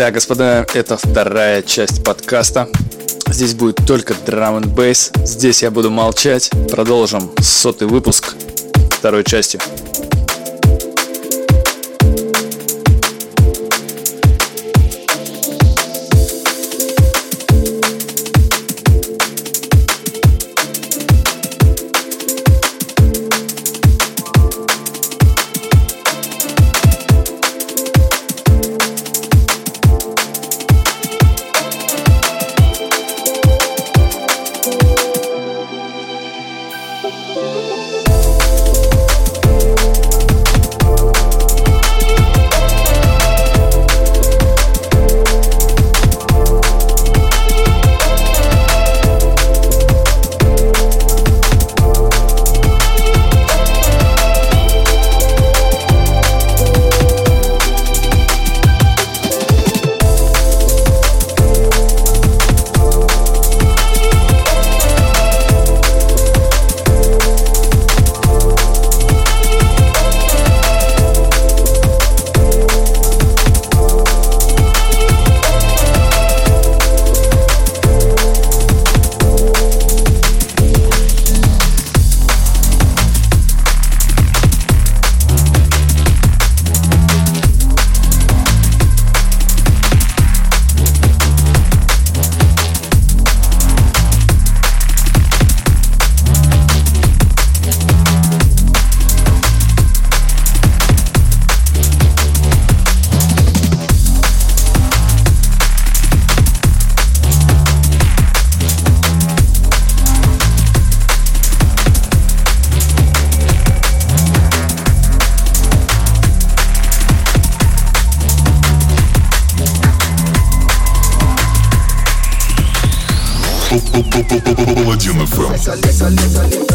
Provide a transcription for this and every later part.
Да, господа, это вторая часть подкаста. Здесь будет только драм н бейс. Здесь я буду молчать. Продолжим сотый выпуск второй части. Паладин FM.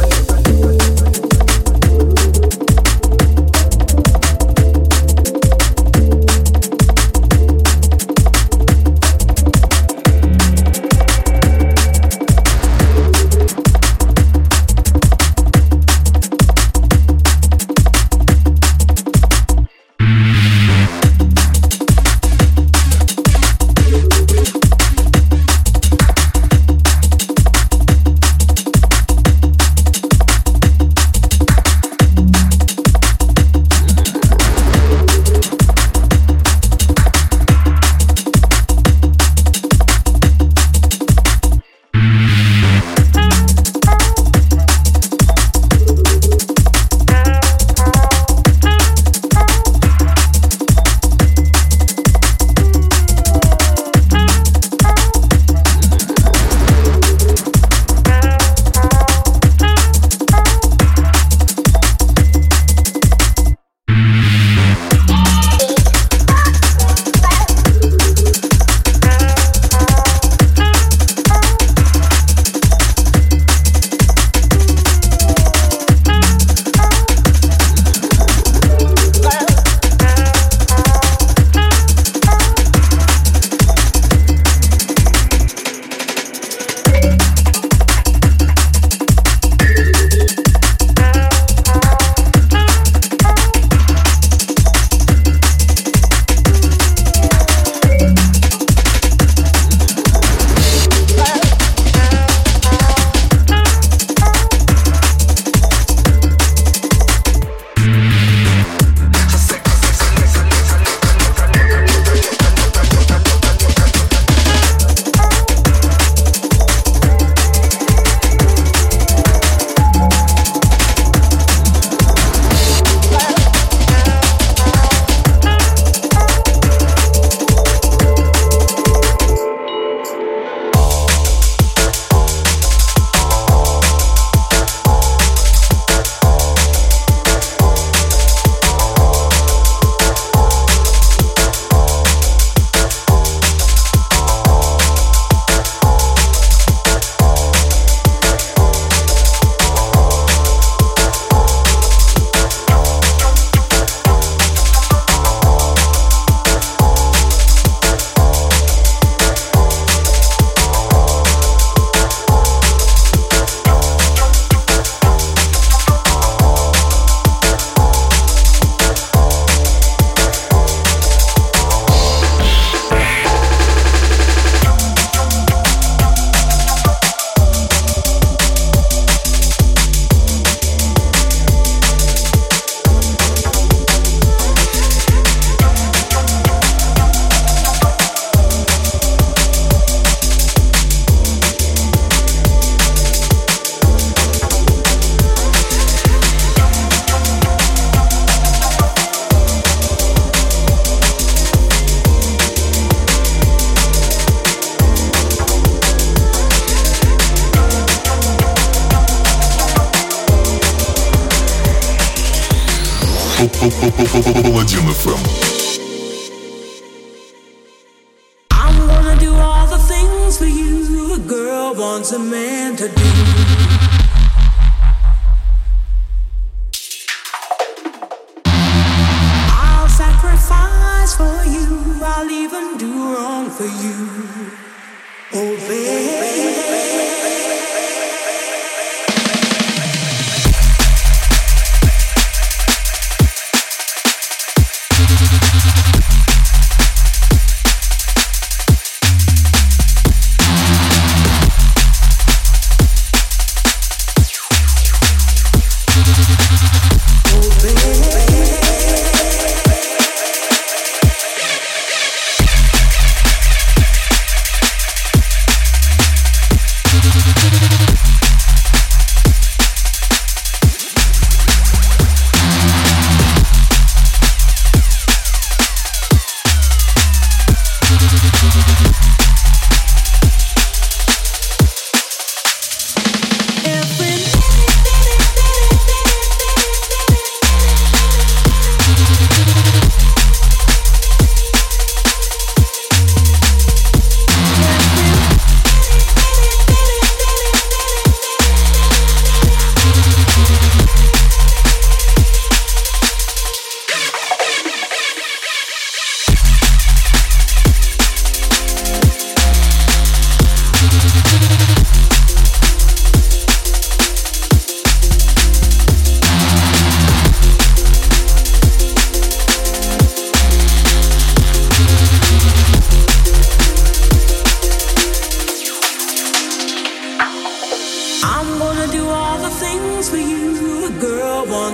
Паладин ФМ.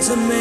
to me.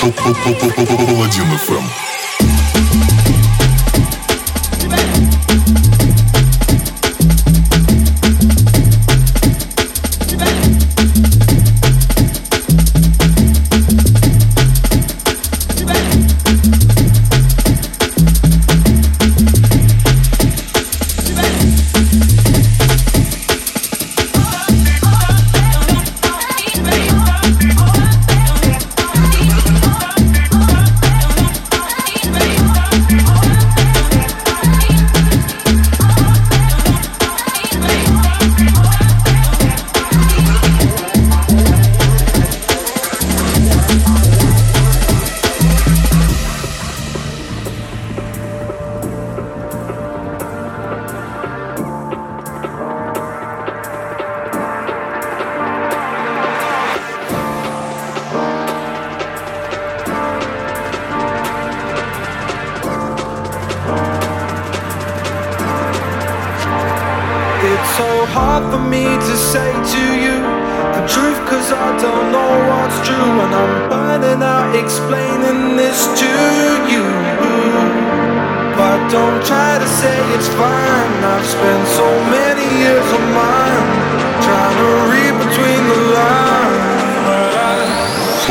Паладин FM.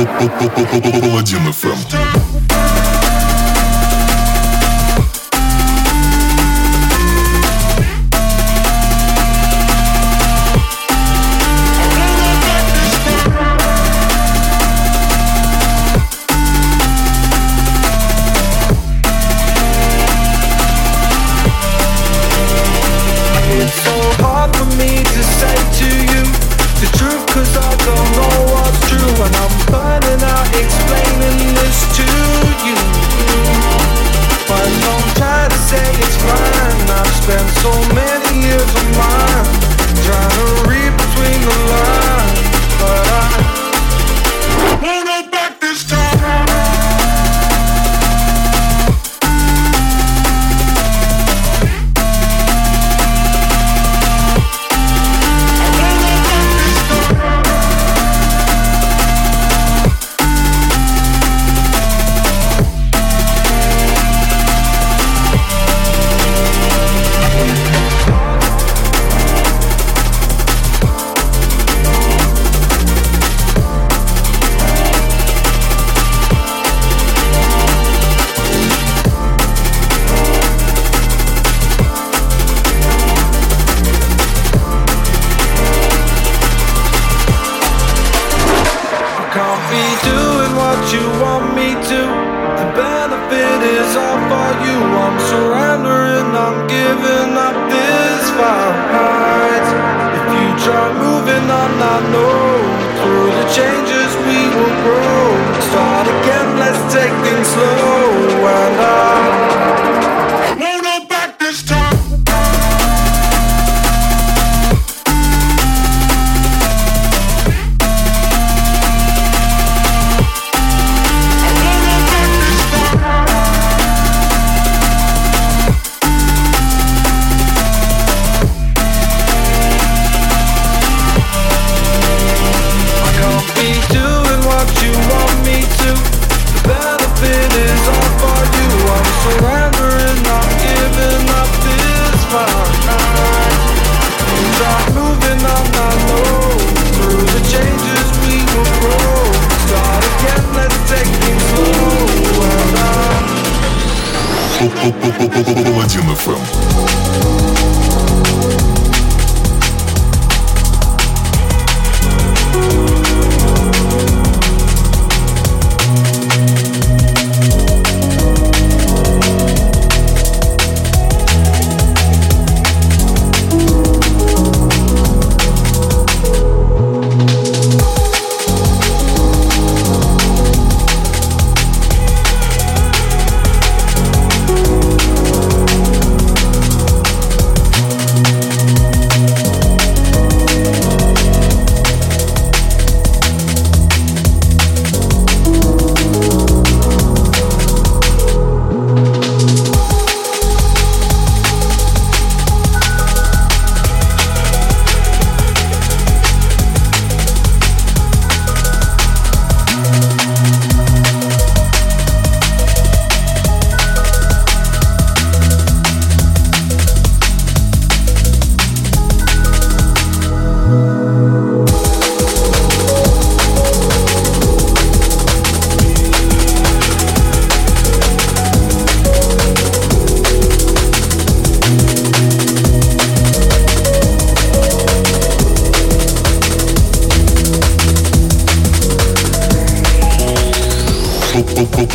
Паладин ФМ.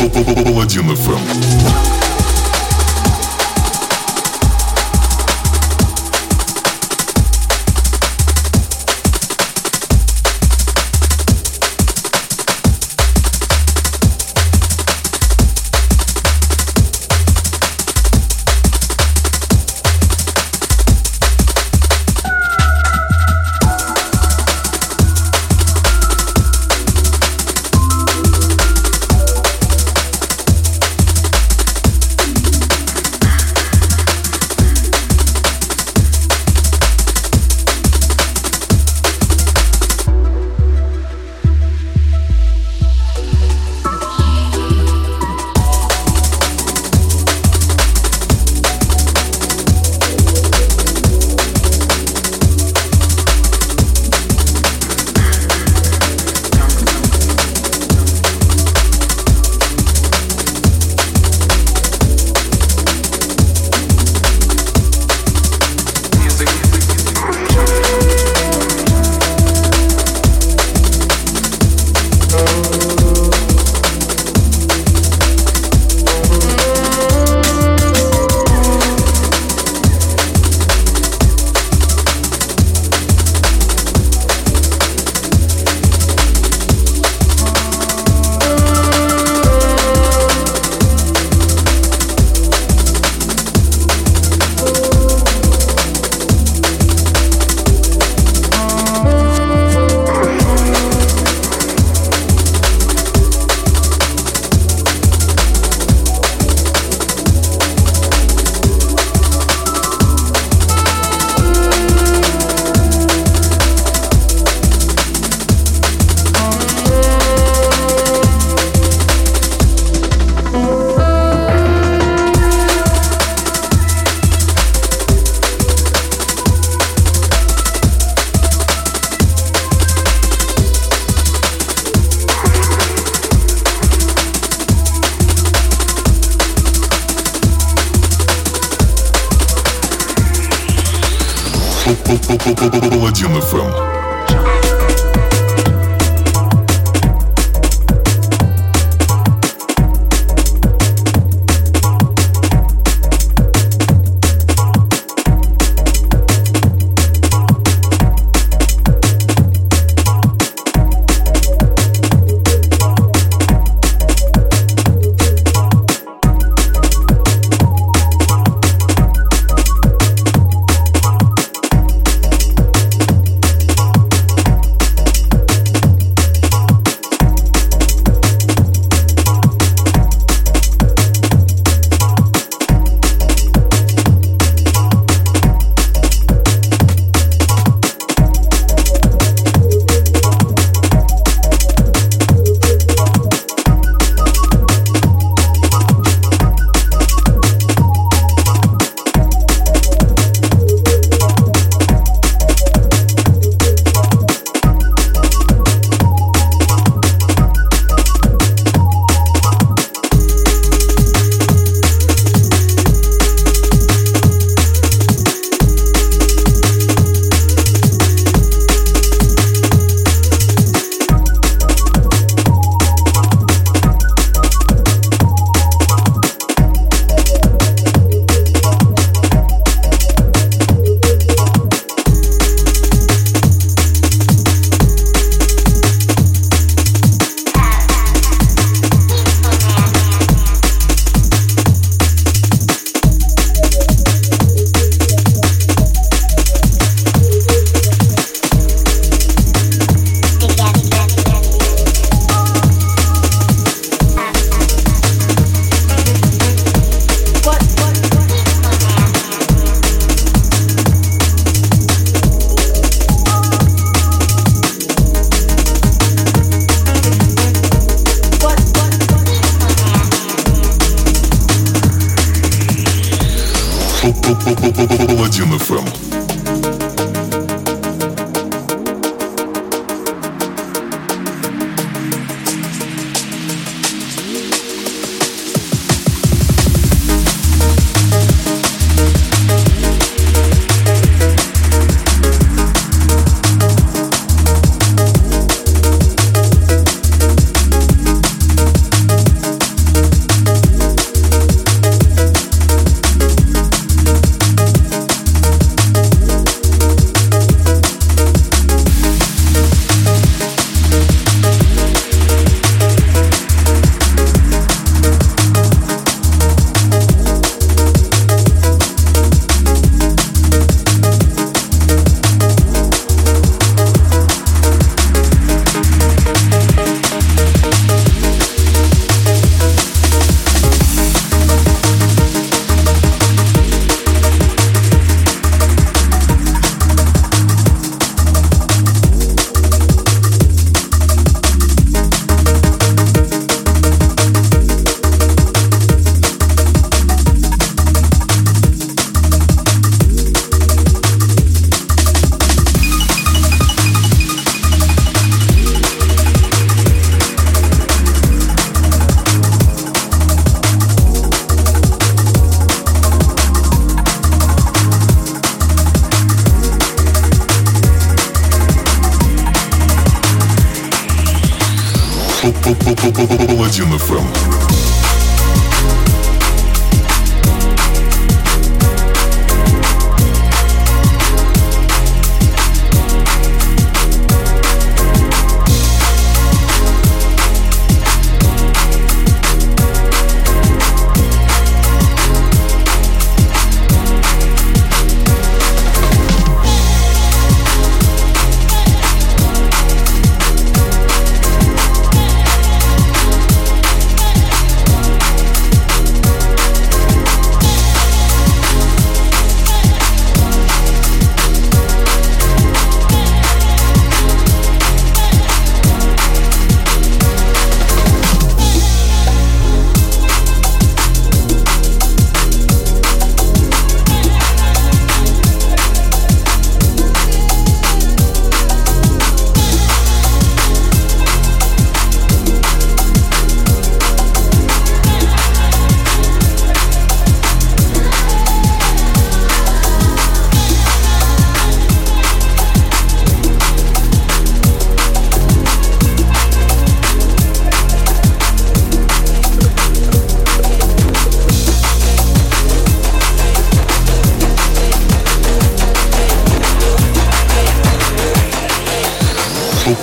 Паладин FM.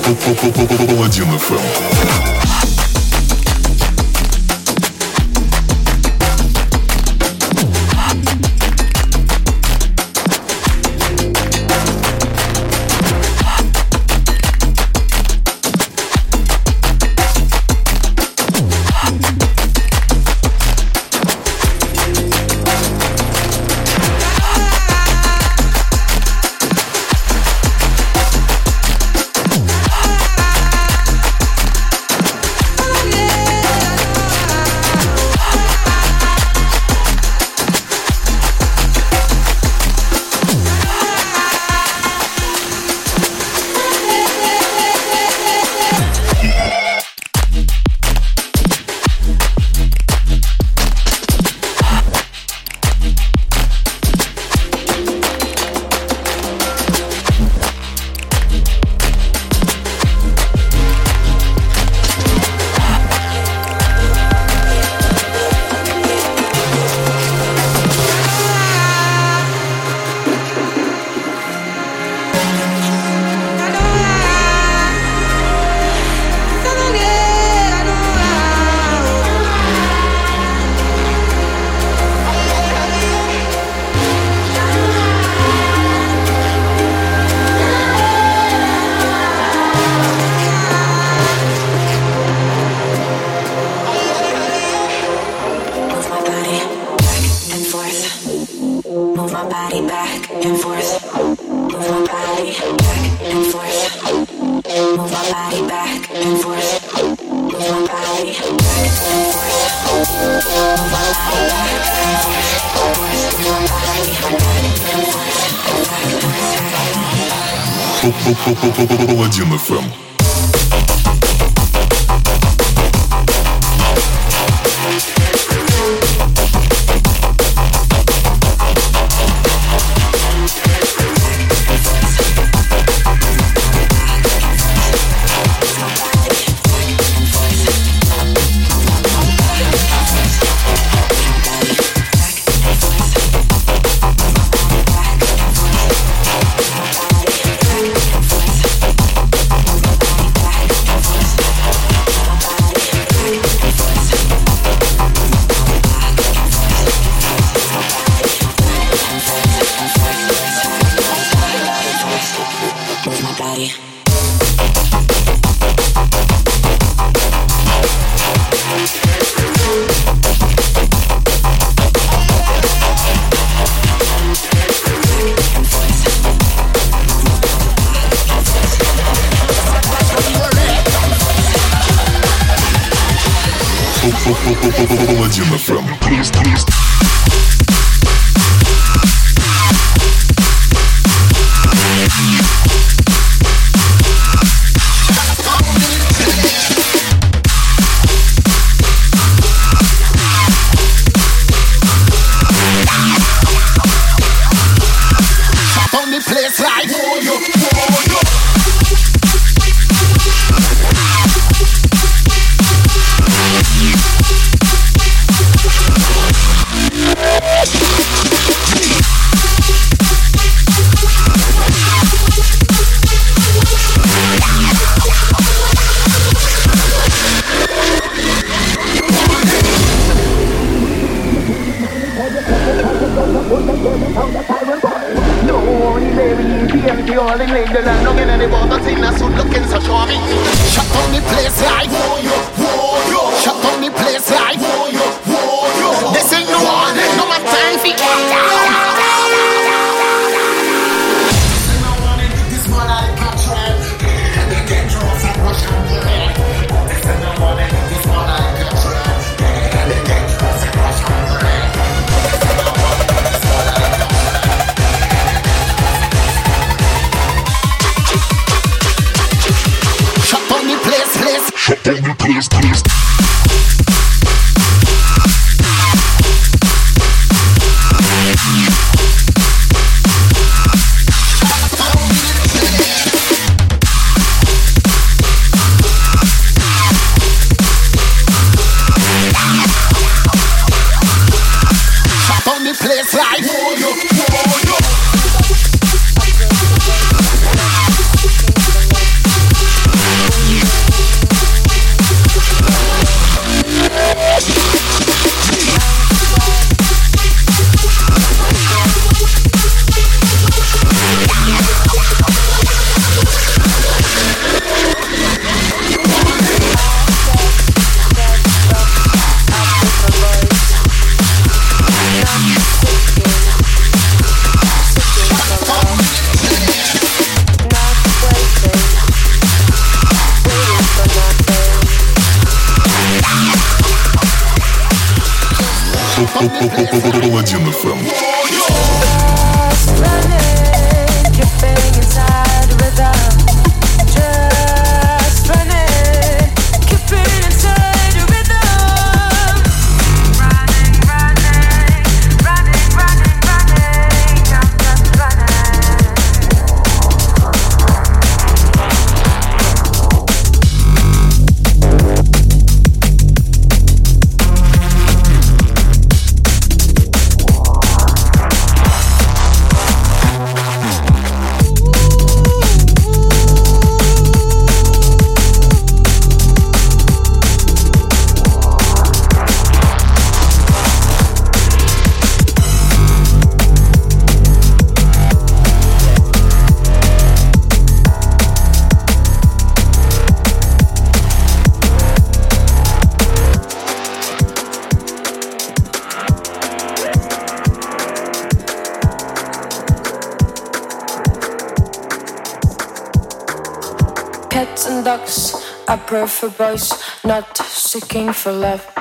Паладин FM. Паладин FM. for boys, not seeking for love.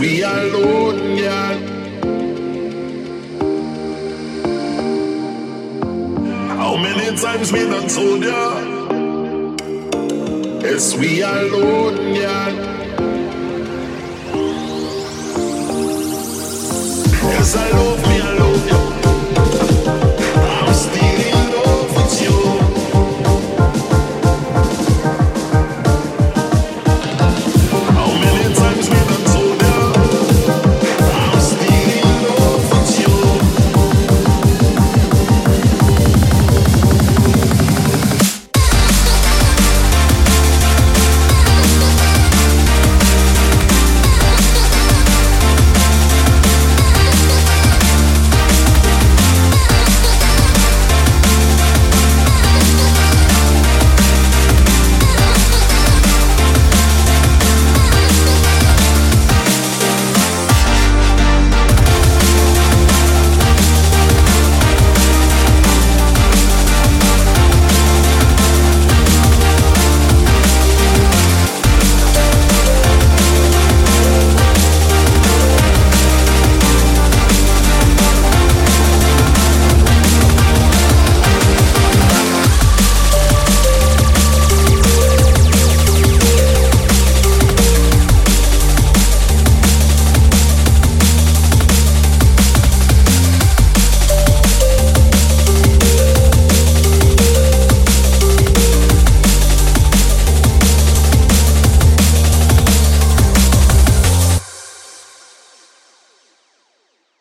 We we alone, yeah. How many times we done told ya? Yes, we are alone, yeah. Yes, I love you.